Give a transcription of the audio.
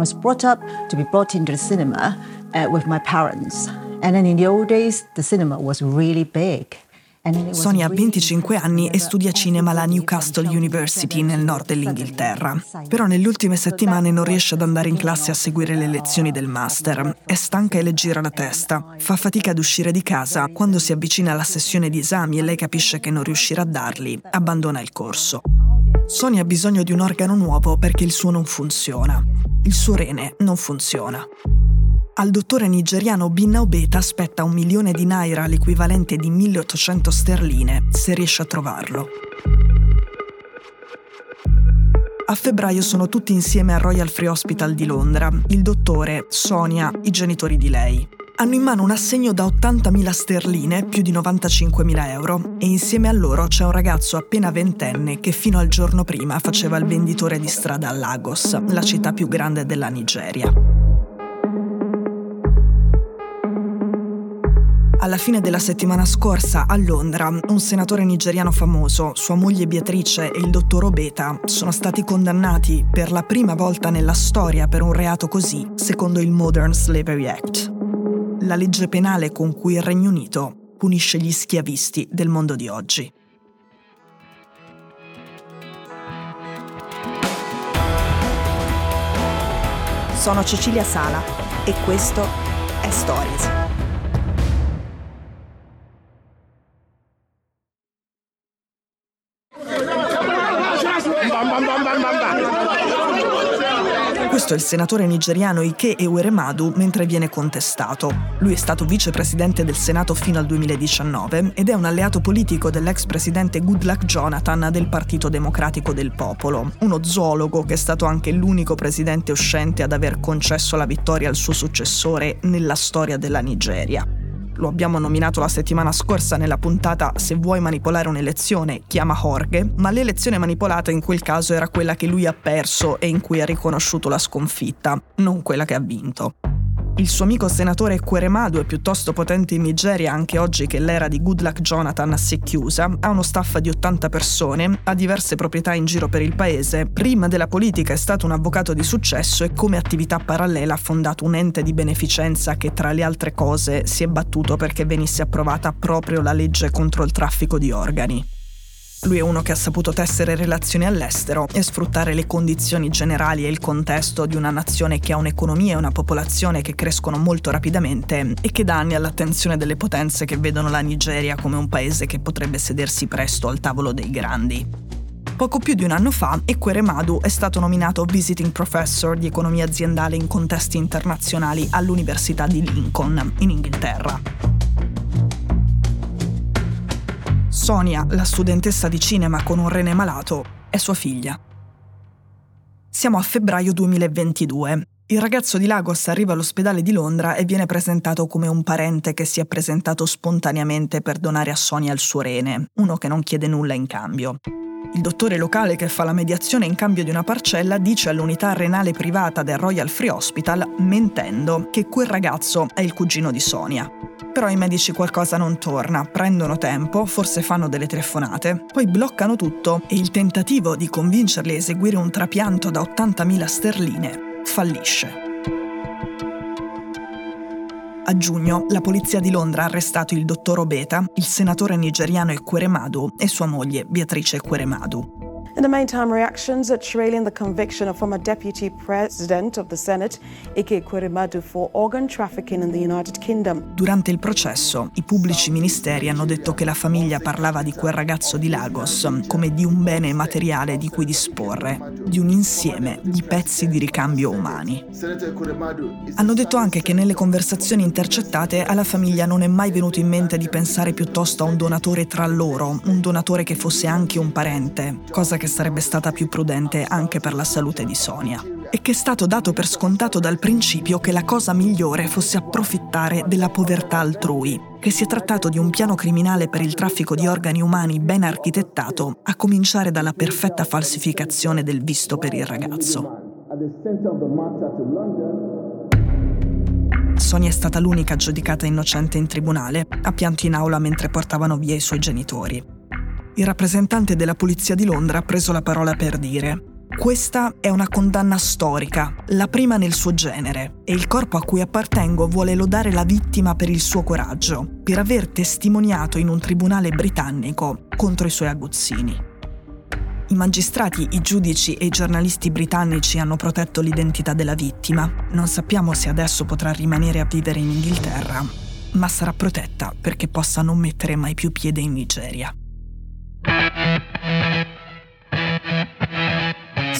was brought up to be brought into the cinema uh, with my parents. And then in the old days, the cinema was really big. Sonia ha 25 anni e studia cinema alla Newcastle University nel nord dell'Inghilterra. Però nelle ultime settimane non riesce ad andare in classe a seguire le lezioni del master. È stanca e le gira la testa. Fa fatica ad uscire di casa. Quando si avvicina alla sessione di esami e lei capisce che non riuscirà a darli, abbandona il corso. Sonia ha bisogno di un organo nuovo perché il suo non funziona. Il suo rene non funziona. Al dottore nigeriano Binna Obeta aspetta un milione di naira, l'equivalente di 1800 sterline, se riesce a trovarlo. A febbraio sono tutti insieme al Royal Free Hospital di Londra, il dottore, Sonia, i genitori di lei. Hanno in mano un assegno da 80.000 sterline, più di 95.000 euro, e insieme a loro c'è un ragazzo appena ventenne che fino al giorno prima faceva il venditore di strada a Lagos, la città più grande della Nigeria. Alla fine della settimana scorsa a Londra, un senatore nigeriano famoso, sua moglie Beatrice e il dottor Obeta sono stati condannati per la prima volta nella storia per un reato così, secondo il Modern Slavery Act, la legge penale con cui il Regno Unito punisce gli schiavisti del mondo di oggi. Sono Cecilia Sala e questo è Stories. È il senatore nigeriano Ike Eweremadu mentre viene contestato. Lui è stato vicepresidente del Senato fino al 2019 ed è un alleato politico dell'ex presidente Goodluck Jonathan del Partito Democratico del Popolo, uno zoologo che è stato anche l'unico presidente uscente ad aver concesso la vittoria al suo successore nella storia della Nigeria lo abbiamo nominato la settimana scorsa nella puntata Se vuoi manipolare un'elezione, chiama Jorge, ma l'elezione manipolata in quel caso era quella che lui ha perso e in cui ha riconosciuto la sconfitta, non quella che ha vinto. Il suo amico senatore Queremadu è piuttosto potente in Nigeria anche oggi che l'era di Goodluck Jonathan si è chiusa, ha uno staff di 80 persone, ha diverse proprietà in giro per il paese, prima della politica è stato un avvocato di successo e come attività parallela ha fondato un ente di beneficenza che tra le altre cose si è battuto perché venisse approvata proprio la legge contro il traffico di organi. Lui è uno che ha saputo tessere relazioni all'estero e sfruttare le condizioni generali e il contesto di una nazione che ha un'economia e una popolazione che crescono molto rapidamente e che dà anni all'attenzione delle potenze che vedono la Nigeria come un paese che potrebbe sedersi presto al tavolo dei grandi. Poco più di un anno fa, Ekweremadu è stato nominato Visiting Professor di economia aziendale in contesti internazionali all'Università di Lincoln, in Inghilterra. Sonia, la studentessa di cinema con un rene malato, è sua figlia. Siamo a febbraio 2022. Il ragazzo di Lagos arriva all'ospedale di Londra e viene presentato come un parente che si è presentato spontaneamente per donare a Sonia il suo rene, uno che non chiede nulla in cambio. Il dottore locale che fa la mediazione in cambio di una parcella dice all'unità renale privata del Royal Free Hospital, mentendo, che quel ragazzo è il cugino di Sonia. Però i medici qualcosa non torna, prendono tempo, forse fanno delle telefonate, poi bloccano tutto e il tentativo di convincerli a eseguire un trapianto da 80.000 sterline fallisce. A giugno la polizia di Londra ha arrestato il dottor Obeta, il senatore nigeriano Ekweremadu e sua moglie Beatrice Ekweremadu. In the meantime, reactions are trailing the conviction of former Deputy President of the Senate, Ike Kwerimadu, for organ trafficking in the United Kingdom. Durante il processo, i pubblici ministeri hanno detto che la famiglia parlava di quel ragazzo di Lagos come di un bene materiale di cui disporre, di un insieme di pezzi di ricambio umani. Hanno detto anche che nelle conversazioni intercettate alla famiglia non è mai venuto in mente di pensare piuttosto a un donatore tra loro, un donatore che fosse anche un parente, cosa che sarebbe stata più prudente anche per la salute di Sonia. E che è stato dato per scontato dal principio che la cosa migliore fosse approfittare della povertà altrui, che si è trattato di un piano criminale per il traffico di organi umani ben architettato, a cominciare dalla perfetta falsificazione del visto per il ragazzo. Sonia è stata l'unica giudicata innocente in tribunale, ha pianto in aula mentre portavano via i suoi genitori il rappresentante della Polizia di Londra ha preso la parola per dire Questa è una condanna storica, la prima nel suo genere, e il corpo a cui appartengo vuole lodare la vittima per il suo coraggio, per aver testimoniato in un tribunale britannico contro i suoi aguzzini. I magistrati, i giudici e i giornalisti britannici hanno protetto l'identità della vittima. Non sappiamo se adesso potrà rimanere a vivere in Inghilterra, ma sarà protetta perché possa non mettere mai più piede in Nigeria.